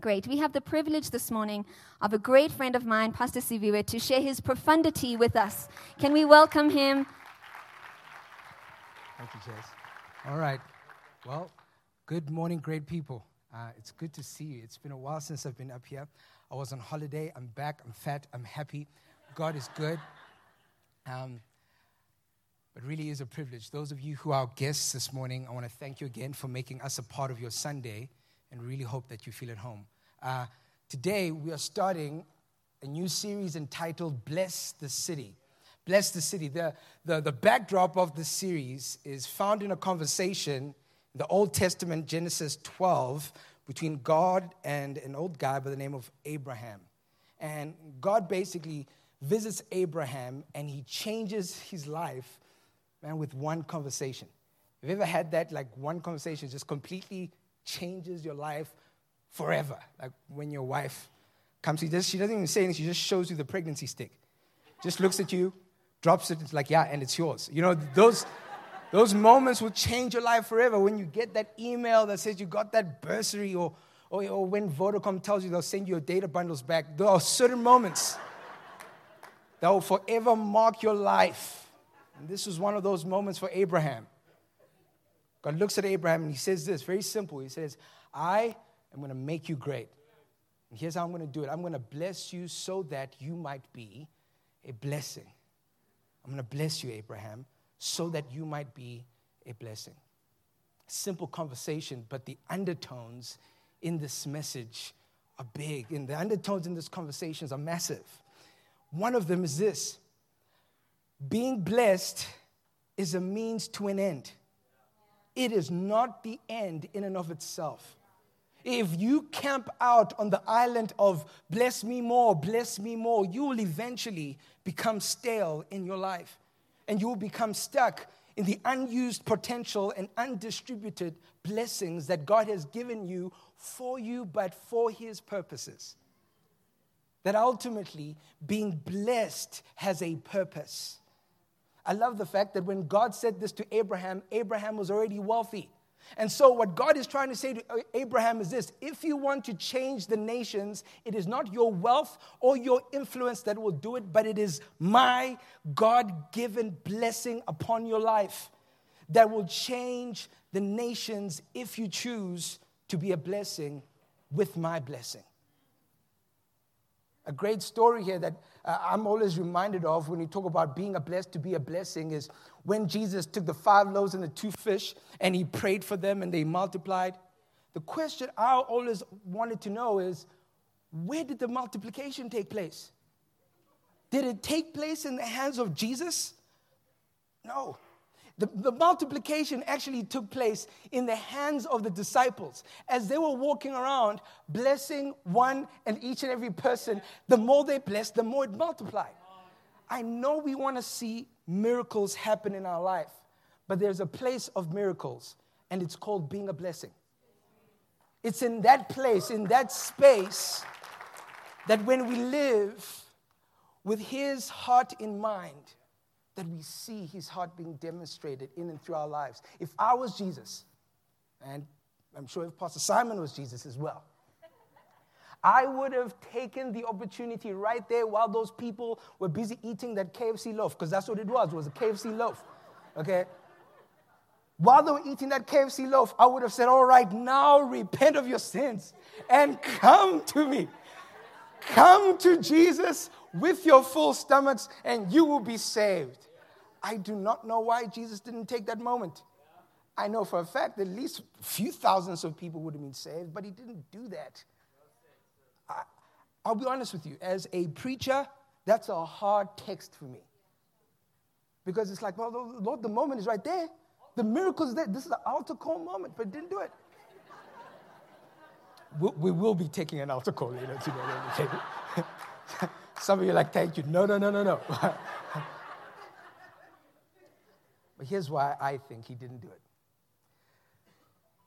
Great. We have the privilege this morning of a great friend of mine, Pastor Siviwe, to share his profundity with us. Can we welcome him? Thank you, Jess. All right. Well, good morning, great people. Uh, it's good to see you. It's been a while since I've been up here. I was on holiday. I'm back. I'm fat. I'm happy. God is good. Um, but really is a privilege. Those of you who are guests this morning, I want to thank you again for making us a part of your Sunday and really hope that you feel at home. Uh, today, we are starting a new series entitled Bless the City. Bless the City. The, the, the backdrop of the series is found in a conversation in the Old Testament, Genesis 12, between God and an old guy by the name of Abraham. And God basically visits Abraham and he changes his life, man, with one conversation. Have you ever had that, like one conversation just completely changes your life forever? Like when your wife comes, she, just, she doesn't even say anything, she just shows you the pregnancy stick. Just looks at you, drops it, it's like, yeah, and it's yours. You know, those, those moments will change your life forever. When you get that email that says you got that bursary, or, or, or when Vodacom tells you they'll send you your data bundles back, there are certain moments that will forever mark your life. And this was one of those moments for Abraham. God looks at Abraham and he says this very simple. He says, I am going to make you great. And here's how I'm going to do it I'm going to bless you so that you might be a blessing. I'm going to bless you, Abraham, so that you might be a blessing. Simple conversation, but the undertones in this message are big, and the undertones in this conversations are massive. One of them is this being blessed is a means to an end. It is not the end in and of itself. If you camp out on the island of bless me more, bless me more, you will eventually become stale in your life. And you will become stuck in the unused potential and undistributed blessings that God has given you for you, but for His purposes. That ultimately, being blessed has a purpose. I love the fact that when God said this to Abraham, Abraham was already wealthy. And so, what God is trying to say to uh, Abraham is this if you want to change the nations, it is not your wealth or your influence that will do it, but it is my God given blessing upon your life that will change the nations if you choose to be a blessing with my blessing. A great story here that uh, I'm always reminded of when you talk about being a blessed to be a blessing is when Jesus took the five loaves and the two fish and he prayed for them and they multiplied. The question I always wanted to know is where did the multiplication take place? Did it take place in the hands of Jesus? No. The, the, multiplication actually took place in the hands of the disciples as they were walking around blessing one and each and every person. The more they blessed, the more it multiplied. I know we want to see miracles happen in our life, but there's a place of miracles, and it's called being a blessing. It's in that place, in that space, that when we live with His heart in mind, that we see his heart being demonstrated in and through our lives. If I was Jesus, and I'm sure if Pastor Simon was Jesus as well, I would have taken the opportunity right there while those people were busy eating that KFC loaf, because that's what it was, it was a KFC loaf. Okay? While they were eating that KFC loaf, I would have said, All right, now repent of your sins and come to me. Come to Jesus with your full stomachs, and you will be saved. I do not know why Jesus didn't take that moment. I know for a fact that at least a few thousands of people would have been saved, but he didn't do that. I, I'll be honest with you, as a preacher, that's a hard text for me. Because it's like, well, Lord, the moment is right there. The miracle is there. This is an altar call moment, but didn't do it. we, will be taking an altar call later today. Some of you are like, thank you. No, no, no, no, no. But here's why I think he didn't do it.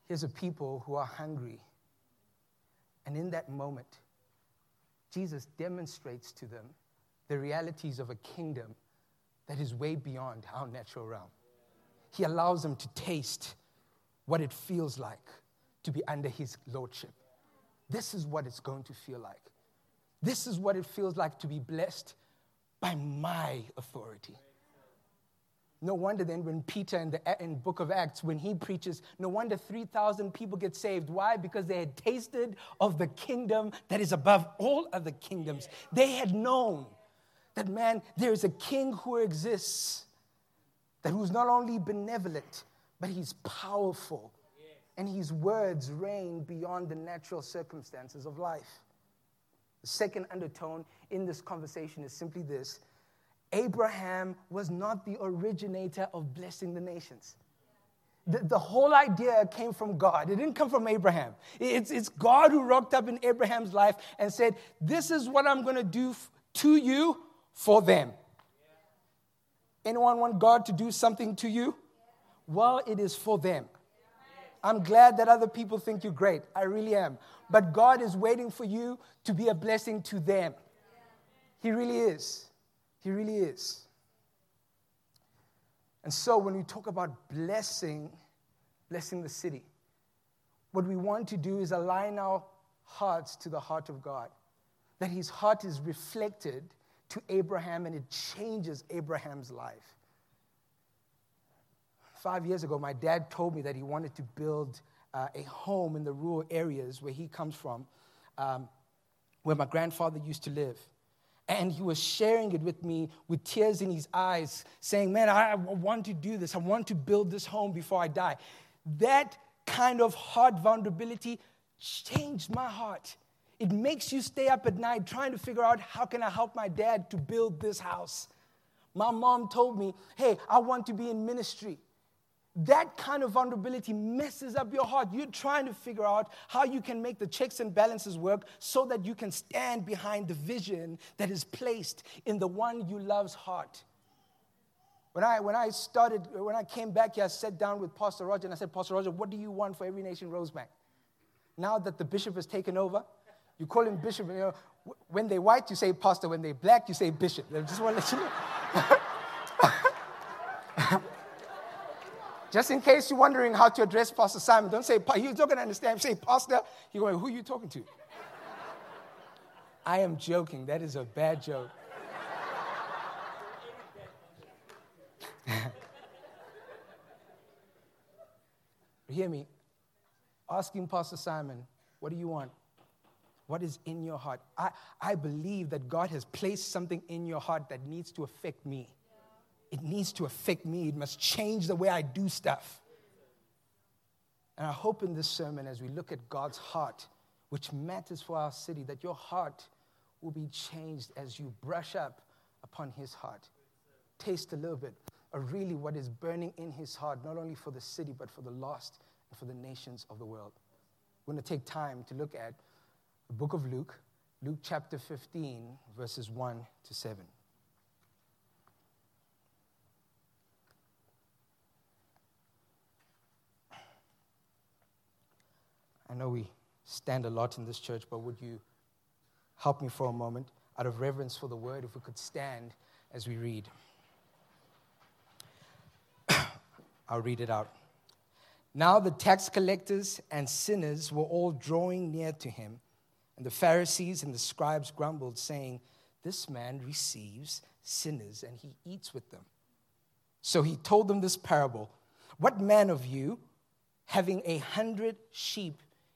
Here's a people who are hungry. And in that moment, Jesus demonstrates to them the realities of a kingdom that is way beyond our natural realm. He allows them to taste what it feels like to be under his lordship. this is what it's going to feel like. This is what it feels like to be blessed by my authority. No wonder then when Peter in the in book of Acts, when he preaches, no wonder 3,000 people get saved. Why? Because they had tasted of the kingdom that is above all other kingdoms. They had known that, man, there is a king who exists, that who's not only benevolent, but he's powerful. And his words reign beyond the natural circumstances of life. The second undertone in this conversation is simply this Abraham was not the originator of blessing the nations. The, the, whole idea came from God. It didn't come from Abraham. It's, it's God who rocked up in Abraham's life and said, This is what I'm going to do f- to you for them. Anyone want God to do something to you? Well, it is for them. I'm glad that other people think you're great. I really am. But God is waiting for you to be a blessing to them. He really is. He really is. And so when we talk about blessing, blessing the city, what we want to do is align our hearts to the heart of God. That his heart is reflected to Abraham and it changes Abraham's life. Five years ago, my dad told me that he wanted to build uh, a home in the rural areas where he comes from, um, where my grandfather used to live. And he was sharing it with me with tears in his eyes, saying, Man, I want to do this. I want to build this home before I die. That kind of heart vulnerability changed my heart. It makes you stay up at night trying to figure out how can I help my dad to build this house. My mom told me, Hey, I want to be in ministry that kind of vulnerability messes up your heart. You're trying to figure out how you can make the checks and balances work so that you can stand behind the vision that is placed in the one you love's heart. When I, when I started, when I came back here, I sat down with Pastor Roger and I said, Pastor Roger, what do you want for Every Nation Rosebank? Now that the bishop has taken over, you call him bishop. You know, when they're white, you say pastor. When they're black, you say bishop. I just want to let you know. Just in case you're wondering how to address Pastor Simon, don't say, he's not going to understand. Say, Pastor. You're going, who are you talking to? I am joking. That is a bad joke. Hear me. Asking Pastor Simon, what do you want? What is in your heart? I, I believe that God has placed something in your heart that needs to affect me it needs to affect me. It must change the way I do stuff. And I hope in this sermon, as we look at God's heart, which matters for our city, that your heart will be changed as you brush up upon His heart. Taste a little bit of really what is burning in His heart, not only for the city, but for the lost and for the nations of the world. We're going to take time to look at the book of Luke, Luke chapter 15, verses 1 to 7. I know we stand a lot in this church, but would you help me for a moment, out of reverence for the word, if we could stand as we read? I'll read it out. Now the tax collectors and sinners were all drawing near to him, and the Pharisees and the scribes grumbled, saying, This man receives sinners and he eats with them. So he told them this parable What man of you, having a hundred sheep,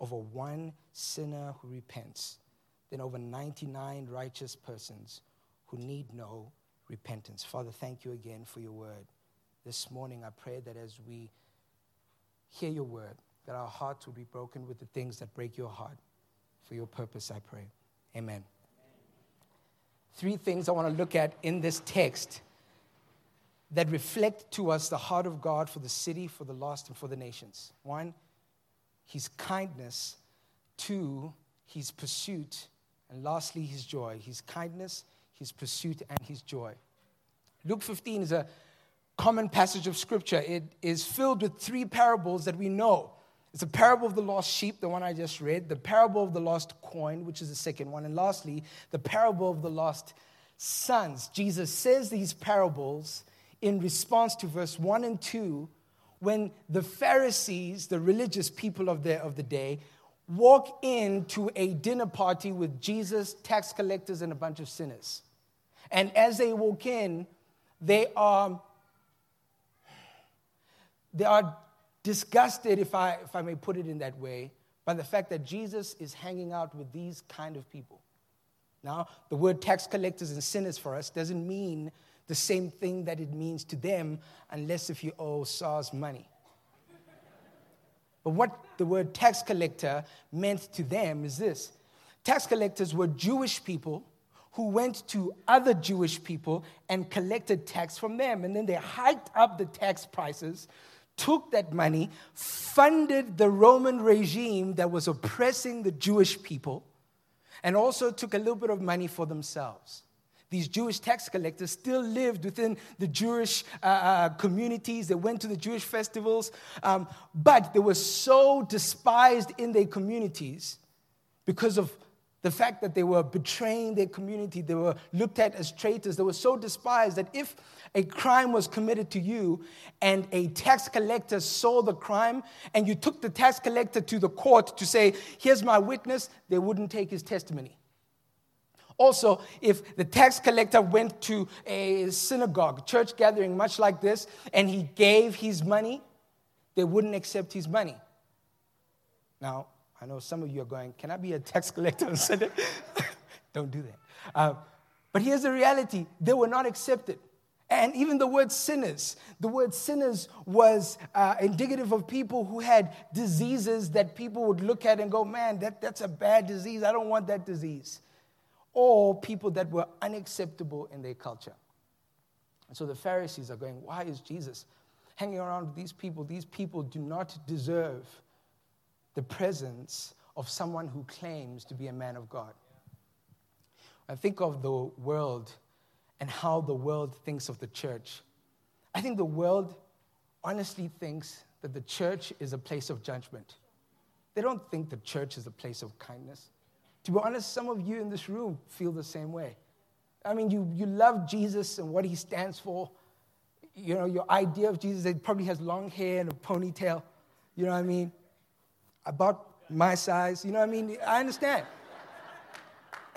over one sinner who repents than over 99 righteous persons who need no repentance. Father, thank you again for your word. This morning, I pray that as we hear your word, that our hearts will be broken with the things that break your heart. For your purpose, I pray. Amen. Three things I want to look at in this text that reflect to us the heart of God for the city, for the lost, and for the nations. One, his kindness, two, his pursuit, And lastly, his joy, his kindness, his pursuit, and his joy. Luke 15 is a common passage of scripture. It is filled with three parables that we know. It's a parable of the lost sheep, the one I just read, the parable of the lost coin, which is the second one, and lastly, the parable of the lost sons. Jesus says these parables in response to verse 1 and 2 when the Pharisees, the religious people of the, of the day, walk into a dinner party with Jesus, tax collectors, and a bunch of sinners. And as they walk in, they are, they are disgusted, if I, if I may put it in that way, by the fact that Jesus is hanging out with these kind of people. Now, the word tax collectors and sinners for us doesn't mean the same thing that it means to them unless if you owe SARS money. But what the word tax collector meant to them is this tax collectors were Jewish people who went to other Jewish people and collected tax from them. And then they hiked up the tax prices, took that money, funded the Roman regime that was oppressing the Jewish people, and also took a little bit of money for themselves. These Jewish tax collectors still lived within the Jewish uh, uh, communities. They went to the Jewish festivals, um, but they were so despised in their communities because of the fact that they were betraying their community. They were looked at as traitors. They were so despised that if a crime was committed to you and a tax collector saw the crime and you took the tax collector to the court to say, Here's my witness, they wouldn't take his testimony. Also, if the tax collector went to a synagogue, church gathering, much like this, and he gave his money, they wouldn't accept his money. Now, I know some of you are going, Can I be a tax collector on Sunday? Don't do that. Uh, but here's the reality they were not accepted. And even the word sinners, the word sinners was uh, indicative of people who had diseases that people would look at and go, man, that, that's a bad disease. I don't want that disease or people that were unacceptable in their culture. And so the Pharisees are going, Why is Jesus hanging around with these people? These people do not deserve the presence of someone who claims to be a man of God. I think of the world and how the world thinks of the church. I think the world honestly thinks that the church is a place of judgment. They don't think the church is a place of kindness. To be honest, some of you in this room feel the same way. I mean, you, you love Jesus and what he stands for. You know, your idea of Jesus, it probably has long hair and a ponytail. You know what I mean? About my size. You know what I mean? I understand.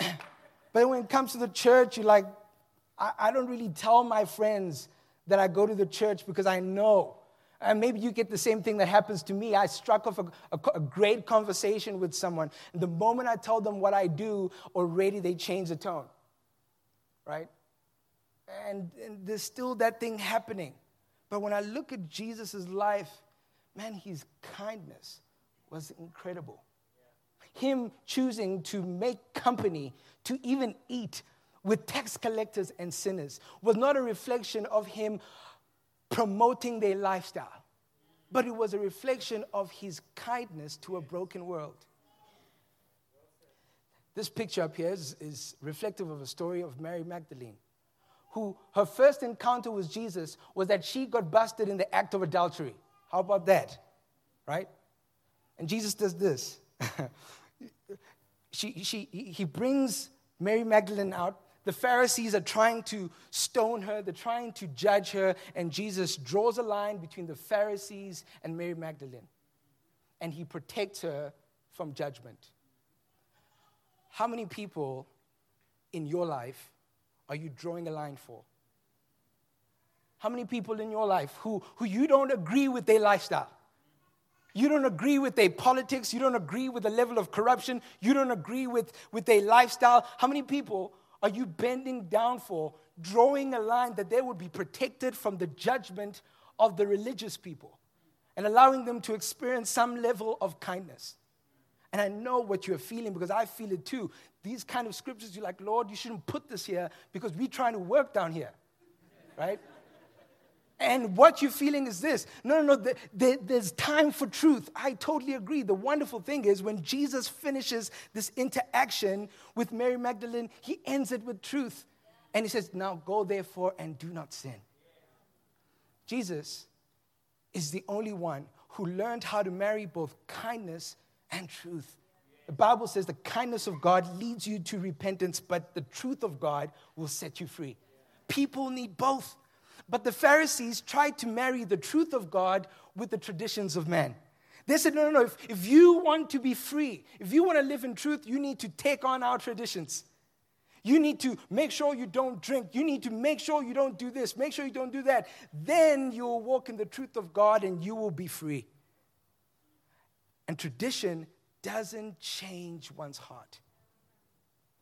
but when it comes to the church, you're like, I, I don't really tell my friends that I go to the church because I know and maybe you get the same thing that happens to me. I struck off a, a, a, great conversation with someone. And the moment I tell them what I do, already they change the tone. Right? And, and there's still that thing happening. But when I look at Jesus' life, man, his kindness was incredible. Him choosing to make company, to even eat with tax collectors and sinners, was not a reflection of him promoting their lifestyle, but it was a reflection of his kindness to a broken world. This picture up here is, is reflective of a story of Mary Magdalene, who her first encounter with Jesus was that she got busted in the act of adultery. How about that? Right? And Jesus does this. she, she, he brings Mary Magdalene out the Pharisees are trying to stone her, they're trying to judge her, and Jesus draws a line between the Pharisees and Mary Magdalene. And he protects her from judgment. How many people in your life are you drawing a line for? How many people in your life who, who you don't agree with their lifestyle? You don't agree with their politics. You don't agree with the level of corruption. You don't agree with, with their lifestyle. How many people are you bending down for, drawing a line that they would be protected from the judgment of the religious people and allowing them to experience some level of kindness? And I know what you're feeling because I feel it too. These kind of scriptures, you're like, Lord, you shouldn't put this here because we're trying to work down here, right? And what you're feeling is this. No, no, no. The, there's time for truth. I totally agree. The wonderful thing is when Jesus finishes this interaction with Mary Magdalene, he ends it with truth. And he says, Now go therefore and do not sin. Jesus is the only one who learned how to marry both kindness and truth. The Bible says the kindness of God leads you to repentance, but the truth of God will set you free. People need both. But the Pharisees tried to marry the truth of God with the traditions of man. They said, no, no, no. If, if you want to be free, if you want to live in truth, you need to take on our traditions. You need to make sure you don't drink. You need to make sure you don't do this. Make sure you don't do that. Then you will walk in the truth of God and you will be free. And tradition doesn't change one's heart,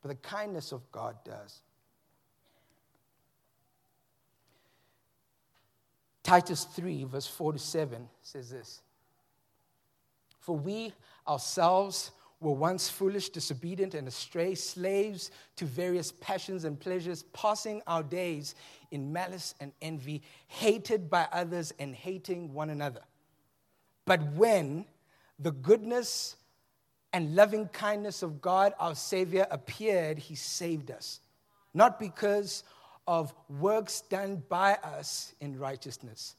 but the kindness of God does. Titus 3, verse 4 to 7 says this For we ourselves were once foolish, disobedient, and astray, slaves to various passions and pleasures, passing our days in malice and envy, hated by others and hating one another. But when the goodness and loving kindness of God, our Savior, appeared, He saved us. Not because of works done by us in righteousness,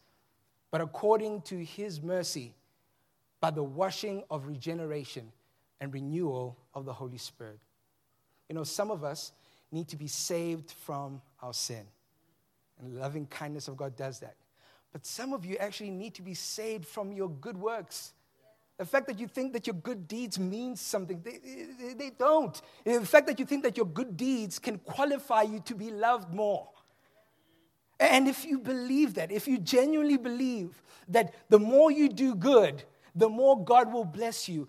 but according to his mercy, by the washing of regeneration and renewal of the Holy Spirit. You know, some of us need to be saved from our sin, and loving kindness of God does that. But some of you actually need to be saved from your good works. The fact that you think that your good deeds mean something, they, they, they, don't. The fact that you think that your good deeds can qualify you to be loved more. And if you believe that, if you genuinely believe that the more you do good, the more God will bless you,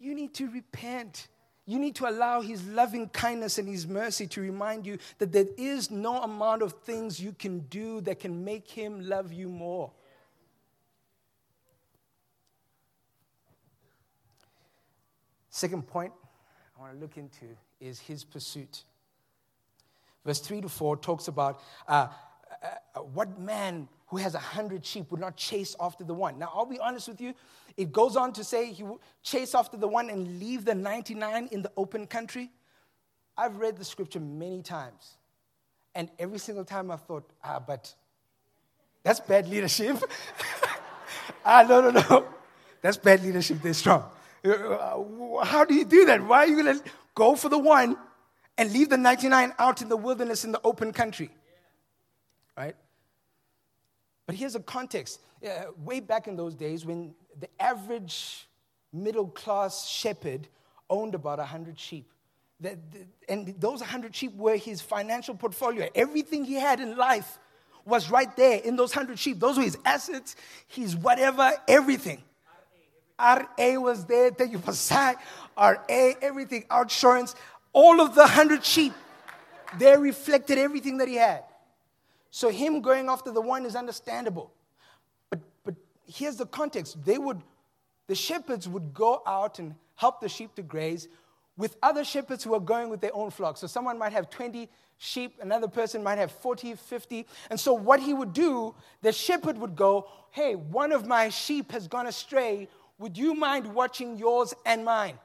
you need to repent. You need to allow His loving kindness and His mercy to remind you that there is no amount of things you can do that can make Him love you more. Second point I want to look into is his pursuit. Verse 3 to 4 talks about uh, uh, uh, what man who has a hundred sheep would not chase after the one? Now, I'll be honest with you. It goes on to say he would chase after the one and leave the 99 in the open country. I've read the scripture many times. And every single time I thought, ah, but that's bad leadership. ah, no, no, no. That's bad leadership. They're strong. Uh, how do you do that? Why are you going to go for the one and leave the 99 out in the wilderness in the open country? Right? But here's a context. Uh, way back in those days, when the average middle class shepherd owned about 100 sheep. The, the, and those 100 sheep were his financial portfolio. Everything he had in life was right there in those 100 sheep. Those were his assets, his whatever, everything. RA was there. Thank you for SAG. RA, everything, insurance, all of the 100 sheep. They reflected everything that he had. So him going after the one is understandable. But, but here's the context. They would, the shepherds would go out and help the sheep to graze with other shepherds who are going with their own flock. So someone might have 20 sheep, another person might have 40, 50. And so what he would do, the shepherd would go, Hey, one of my sheep has gone astray. Would you mind watching yours and mine?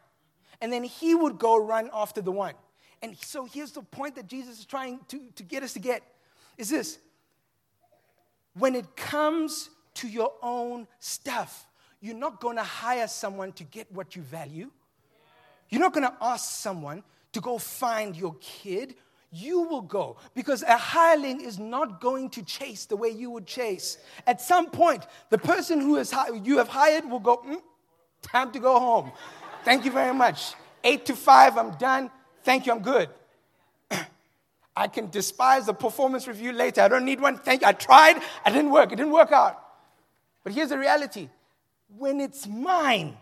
And then he would go run after the one. And so here's the point that Jesus is trying to, to get us to get is this when it comes to your own stuff, you're not to hire someone to get what you value. You're not to ask someone to go find your kid. You will go because a hireling is not going to chase the way you would chase. At some point, the person who is you have hired will go, mm, time to go home. Thank you very much. Eight to five, I'm done. Thank you, I'm good. I can despise the performance review later. I don't need one. Thank you. I tried. I didn't work. It didn't work out. But here's the reality when it's mine,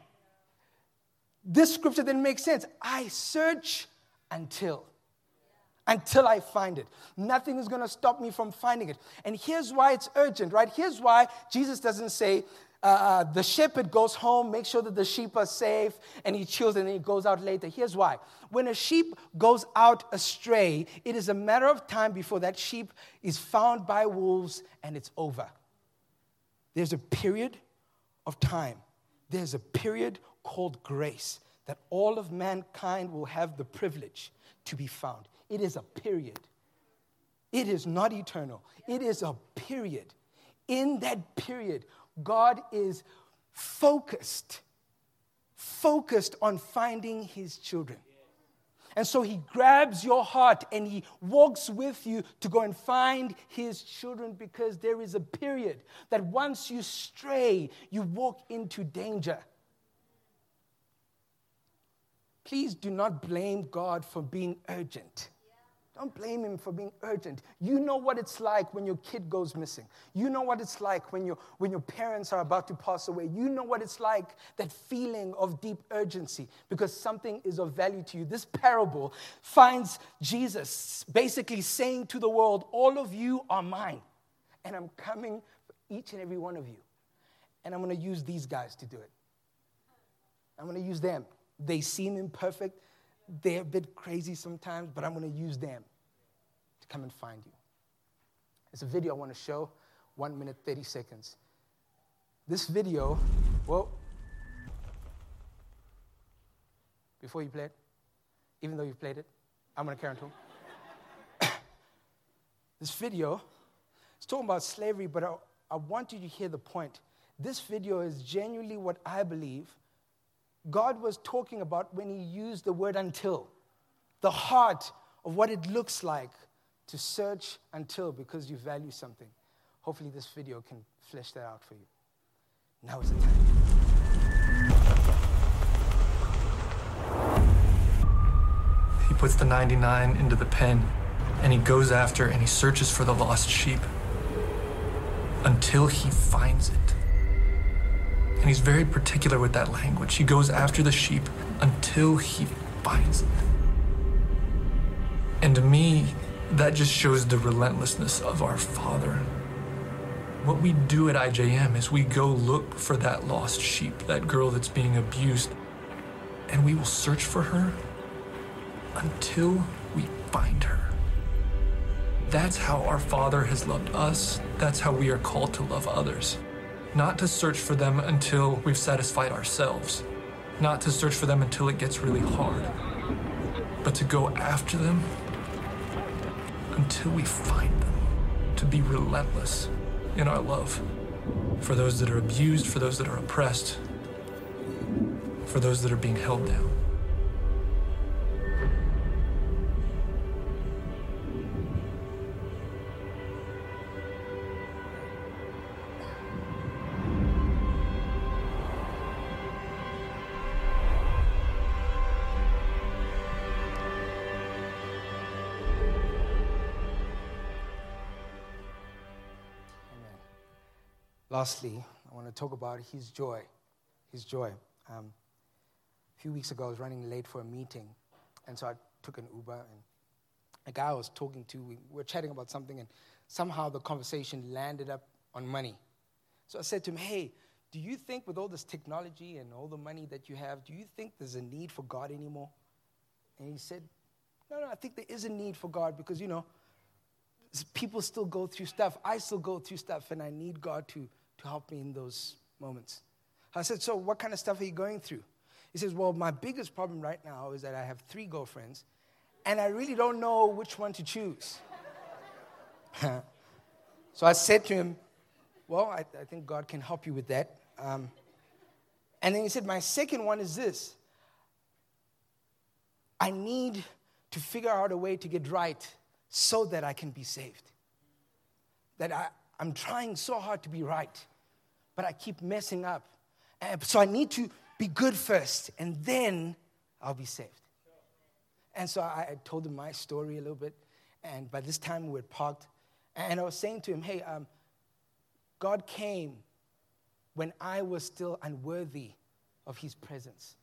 this scripture then makes sense. I search until. Until I find it. Nothing is going to stop me from finding it. And here's why it's urgent, right? Here's why Jesus doesn't say, uh, uh, the shepherd goes home, makes sure that the sheep are safe, and he chills and then he goes out later. Here's why. When a sheep goes out astray, it is a matter of time before that sheep is found by wolves and it's over. There's a period of time, there's a period called grace that all of mankind will have the privilege to be found. It is a period. It is not eternal. It is a period. In that period, God is focused, focused on finding his children. And so he grabs your heart and he walks with you to go and find his children because there is a period that once you stray, you walk into danger. Please do not blame God for being urgent. Don't blame him for being urgent. You know what it's like when your kid goes missing. You know what it's like when, when your parents are about to pass away. You know what it's like, that feeling of deep urgency, because something is of value to you. This parable finds Jesus basically saying to the world, All of you are mine, and I'm coming for each and every one of you. And I'm going to use these guys to do it. I'm going to use them. They seem imperfect, they're a bit crazy sometimes, but I'm going to use them to come and find you. It's a video I want to show, one minute, 30 seconds. This video, well, before you play it, even though you've played it, I'm going to carry on this video is talking about slavery, but I, I want you to hear the point. This video is genuinely what I believe God was talking about when he used the word until, the heart of what it looks like to search until because you value something. Hopefully, this video can flesh that out for you. Now is the time. He puts the 99 into the pen and he goes after and he searches for the lost sheep until he finds it. And he's very particular with that language. He goes after the sheep until he finds it. And to me, that just shows the relentlessness of our Father. What we do at IJM is we go look for that lost sheep, that girl that's being abused, and we will search for her until we find her. That's how our Father has loved us. That's how we are called to love others not to search for them until we've satisfied ourselves, not to search for them until it gets really hard, but to go after them until we find them, to be relentless in our love for those that are abused, for those that are oppressed, for those that are being held down. Lastly, I want to talk about his joy. His joy. Um, a few weeks ago, I was running late for a meeting, and so I took an Uber, and a guy I was talking to, we were chatting about something, and somehow the conversation landed up on money. So I said to him, Hey, do you think with all this technology and all the money that you have, do you think there's a need for God anymore? And he said, No, no, I think there is a need for God because, you know, people still go through stuff. I still go through stuff, and I need God to to help me in those moments. I said, So, what kind of stuff are you going through? He says, Well, my biggest problem right now is that I have three girlfriends, and I really don't know which one to choose. so I said to him, Well, I, I, think God can help you with that. Um, and then he said, My second one is this I need to figure out a way to get right so that I can be saved. That I, I'm trying so hard to be right, but I keep messing up. And so I need to be good first, and then I'll be saved. And so I, told him my story a little bit, and by this time we were parked, and I was saying to him, hey, um, God came when I was still unworthy of his presence.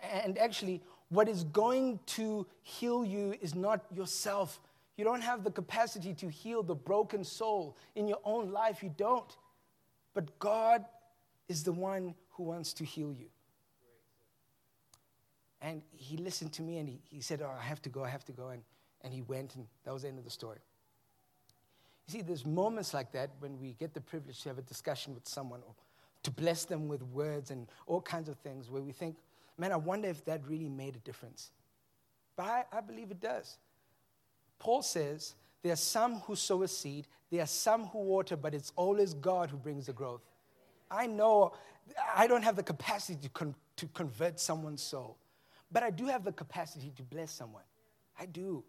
And actually, what is going to heal you is not yourself, you don't have the capacity to heal the broken soul in your own life. You don't. But God is the one who wants to heal you. And he listened to me and he, he said, Oh, I have to go, I have to go. And, and he went, and that was the end of the story. You see, there's moments like that when we get the privilege to have a discussion with someone or to bless them with words and all kinds of things where we think, man, I wonder if that really made a difference. But I, I believe it does. Paul says, there are some who sow a seed, there are some who water, but it's always God who brings the growth. I know I don't have the capacity to, con- to convert someone's soul, but I do have the capacity to bless someone. I do.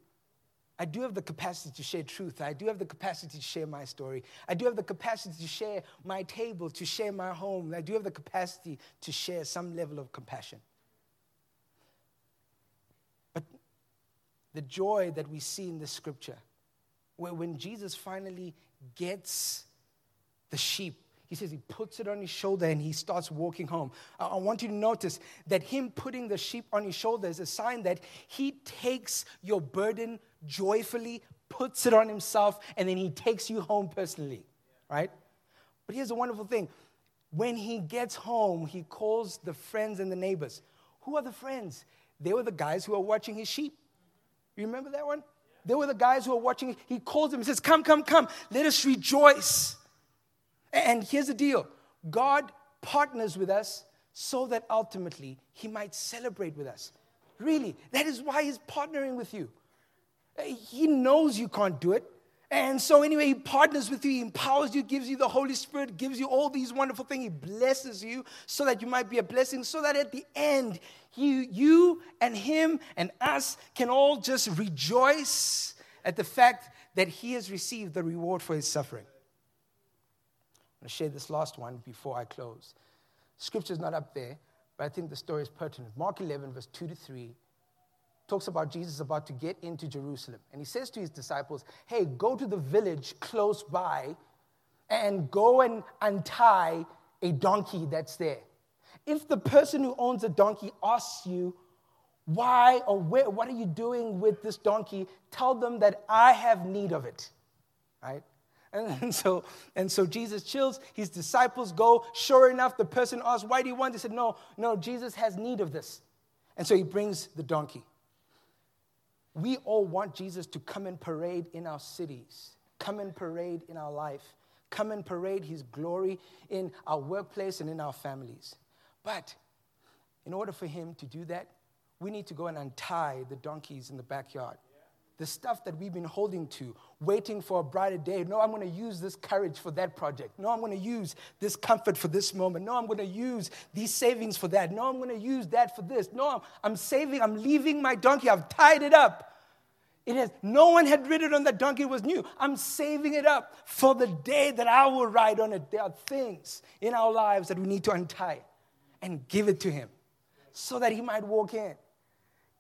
I do have the capacity to share truth. I do have the capacity to share my story. I do have the capacity to share my table, to share my home. I do have the capacity to share some level of compassion. The joy that we see in the scripture, where when Jesus finally gets the sheep he says he puts it on his shoulder and he starts walking home. I want you to notice that him putting the sheep on his shoulder is a sign that he takes your burden joyfully, puts it on himself, and then he takes you home personally, right? But here's the wonderful thing when he gets home, he calls the friends and the neighbors. Who are the friends? They were the guys who are watching his sheep. You remember that one? There were the guys who were watching. He calls them and says, Come, come, come, let us rejoice. And here's the deal God partners with us so that ultimately He might celebrate with us. Really, that is why He's partnering with you. He knows you can't do it. And so, anyway, He partners with you, He empowers you, gives you the Holy Spirit, gives you all these wonderful things. He blesses you so that you might be a blessing, so that at the end, you, you and Him and us can all just rejoice at the fact that He has received the reward for His suffering. I'm going to share this last one before I close. Scripture's not up there, but I think the story is pertinent. Mark 11, verse 2 to 3, talks about Jesus about to get into Jerusalem. And he says to his disciples, Hey, go to the village close by and go and untie a donkey that's there. If the person who owns the donkey asks you, why or where, what are you doing with this donkey? Tell them that I have need of it. Right? And, and, so, and so Jesus chills. His disciples go. Sure enough, the person asks, Why do you want? They said, No, no, Jesus has need of this. And so he brings the donkey. We all want Jesus to come and parade in our cities, come and parade in our life, come and parade his glory in our workplace and in our families. But in order for him to do that, we need to go and untie the donkeys in the backyard the stuff that we've been holding to, waiting for a brighter day. No, I'm going to use this courage for that project. No, I'm going to use this comfort for this moment. No, I'm going to use these savings for that. No, I'm going to use that for this. No, I'm, I'm saving, I'm leaving my donkey. I've tied it up. It has, no one had ridden on that donkey, it was new. I'm saving it up for the day that I will ride on it. There are things in our lives that we need to untie and give it to Him so that He might walk in.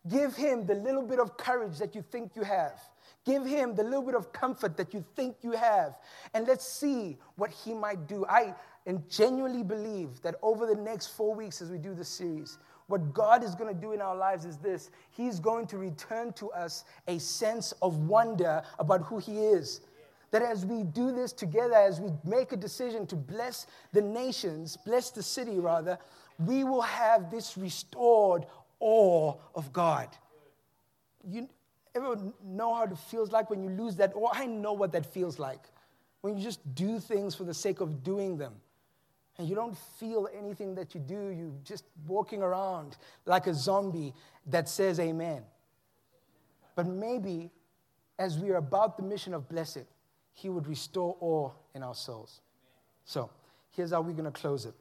Give him the little bit of courage that you think you have. Give him the little bit of comfort that you think you have. And let's see what he might do. I genuinely believe that over the next four weeks, as we do this series, what God is going to do in our lives is this He's going to return to us a sense of wonder about who He is. That as we do this together, as we make a decision to bless the nations, bless the city rather, we will have this restored awe of God. You ever know how it feels like when you lose that awe? I know what that feels like. When you just do things for the sake of doing them. And you don't feel anything that you do. You're just walking around like a zombie that says amen. But maybe as we are about the mission of blessing, He would restore awe in our souls. So here's how we're going to close it.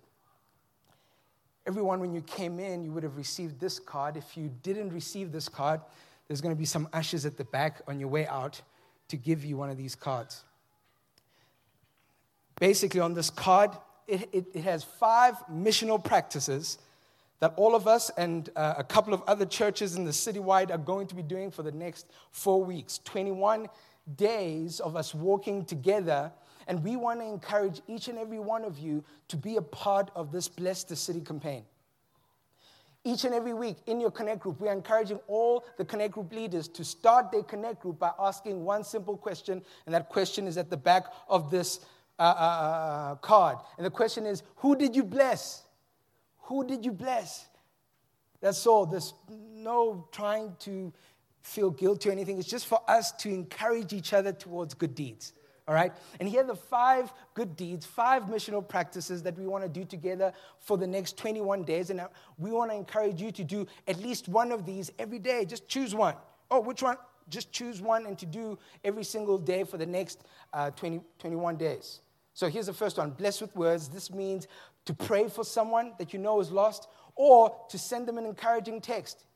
Everyone, when you came in, you would have received this card. If you didn't receive this card, there's going to be some ushers at the back on your way out to give you one of these cards. Basically, on this card, it, it, it has five missional practices that all of us and uh, a couple of other churches in the citywide are going to be doing for the next four weeks 21 days of us walking together and we want to encourage each and every one of you to be a part of this Bless the City campaign. Each and every week in your Connect group, we are encouraging all the Connect group leaders to start their Connect group by asking one simple question, and that question is at the back of this uh, uh, uh card. And the question is Who did you bless? Who did you bless? That's all. There's no trying to feel guilty or anything. It's just for us to encourage each other towards good deeds All right? And here are the five good deeds, five missional practices that we want to do together for the next 21 days. And uh, we want to encourage you to do at least one of these every day. Just choose one. Oh, which one? Just choose one and to do every single day for the next uh, 20, 21 days. So here's the first one blessed with words. This means to pray for someone that you know is lost or to send them an encouraging text.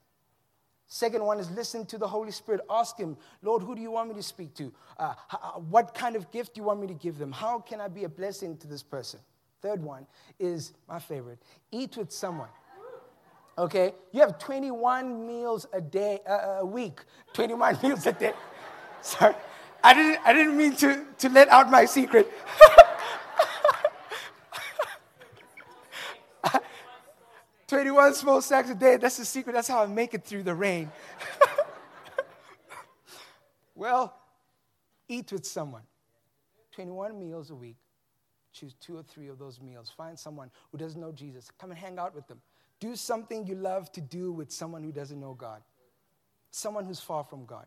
Second one is listen to the Holy Spirit. Ask Him, Lord, who do you want me to speak to? Uh, what kind of gift do you want me to give them? How can I be a blessing to this person? Third one is my favorite eat with someone. Okay? You have 21 meals a day, uh, a week. 21 meals a day. Sorry. I didn't, I didn't mean to, to let out my secret. 21 small snacks a day. That's the secret. That's how I make it through the rain. well, eat with someone. 21 meals a week. Choose two or three of those meals. Find someone who doesn't know Jesus. Come and hang out with them. Do something you love to do with someone who doesn't know God, someone who's far from God.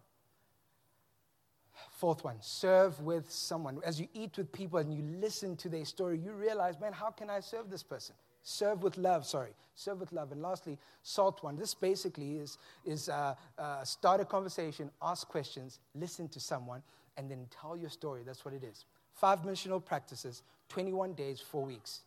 Fourth one, serve with someone. As you eat with people and you listen to their story, you realize, man, how can I serve this person? Serve with love, sorry. Serve with love. And lastly, salt one. This basically is, is uh, uh, start a conversation, ask questions, listen to someone, and then tell your story. That's what it is. Five missional practices, 21 days, four weeks.